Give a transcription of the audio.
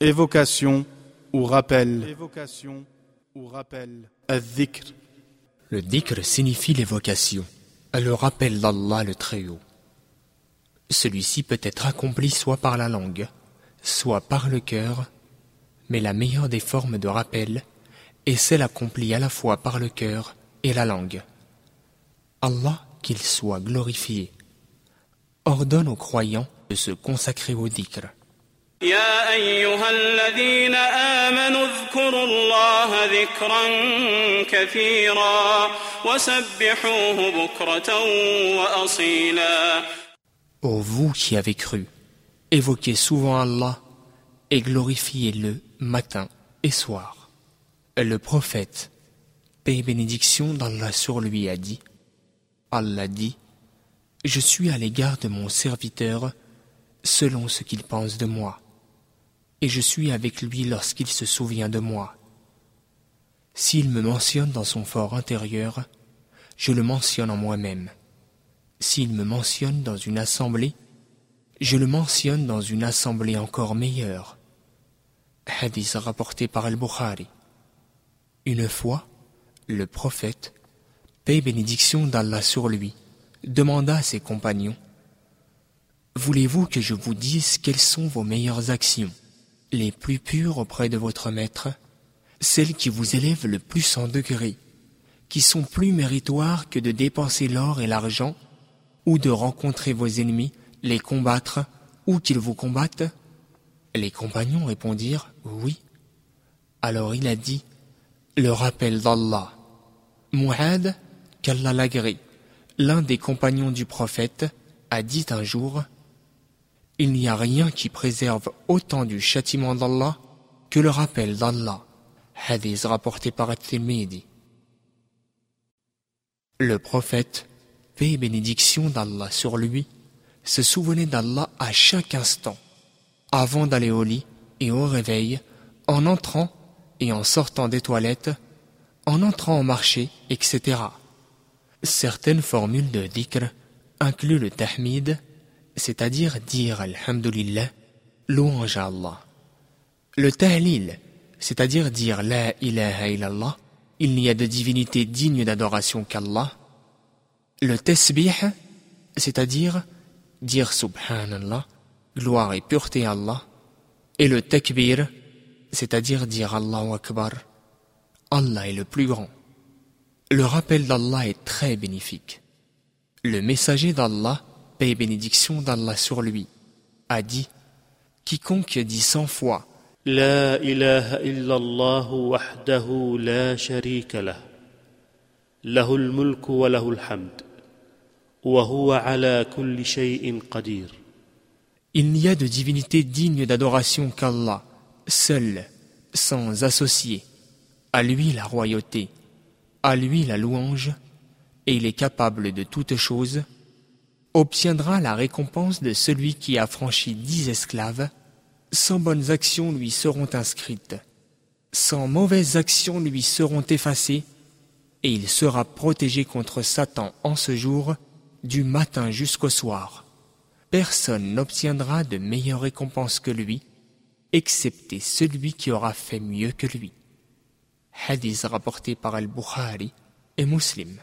Évocation ou rappel. Évocation ou rappel. Al-dhikr. Le dhikr signifie l'évocation, le rappel d'Allah le Très-Haut. Celui-ci peut être accompli soit par la langue, soit par le cœur, mais la meilleure des formes de rappel est celle accomplie à la fois par le cœur et la langue. Allah, qu'il soit glorifié, ordonne aux croyants de se consacrer au dhikr. يا أيها الذين آمنوا اذكروا الله ذكرا كثيرا وسبحوه بكرة وأصيلا Ô vous qui avez cru, évoquez souvent Allah et glorifiez-le matin et soir. Le prophète, paix et bénédiction d'Allah sur lui, a dit Allah dit Je suis à l'égard de mon serviteur selon ce qu'il pense de moi et je suis avec lui lorsqu'il se souvient de moi. S'il me mentionne dans son fort intérieur, je le mentionne en moi-même. S'il me mentionne dans une assemblée, je le mentionne dans une assemblée encore meilleure. Hadith rapporté par Al-Bukhari. Une fois, le prophète, paix bénédiction d'Allah sur lui, demanda à ses compagnons Voulez-vous que je vous dise quelles sont vos meilleures actions? Les plus pures auprès de votre maître, celles qui vous élèvent le plus en degré, qui sont plus méritoires que de dépenser l'or et l'argent, ou de rencontrer vos ennemis, les combattre, ou qu'ils vous combattent? Les compagnons répondirent Oui. Alors il a dit Le rappel d'Allah. Mu'ad, qu'Allah l'un des compagnons du prophète, a dit un jour il n'y a rien qui préserve autant du châtiment d'Allah que le rappel d'Allah. Hadith rapporté par At-Tirmidhi. Le prophète, paix et bénédiction d'Allah sur lui, se souvenait d'Allah à chaque instant, avant d'aller au lit et au réveil, en entrant et en sortant des toilettes, en entrant au marché, etc. Certaines formules de dhikr incluent le tahmid, c'est-à-dire dire Alhamdulillah, louange à Allah. Le Tahlil, c'est-à-dire dire La ilaha illallah, il n'y a de divinité digne d'adoration qu'Allah. Le Tasbih, c'est-à-dire dire Subhanallah, gloire et pureté à Allah. Et le Takbir, c'est-à-dire dire Allahu Akbar, Allah est le plus grand. Le rappel d'Allah est très bénéfique. Le messager d'Allah paix et bénédiction d'Allah sur lui, a dit Quiconque dit cent fois hamd, wa huwa ala kulli shay'in qadir. Il n'y a de divinité digne d'adoration qu'Allah, seul, sans associé. À lui la royauté, à lui la louange, et il est capable de toutes choses obtiendra la récompense de celui qui a franchi dix esclaves, cent bonnes actions lui seront inscrites, cent mauvaises actions lui seront effacées, et il sera protégé contre Satan en ce jour, du matin jusqu'au soir. Personne n'obtiendra de meilleure récompense que lui, excepté celui qui aura fait mieux que lui. Hadith rapporté par Al-Bukhari et Muslim.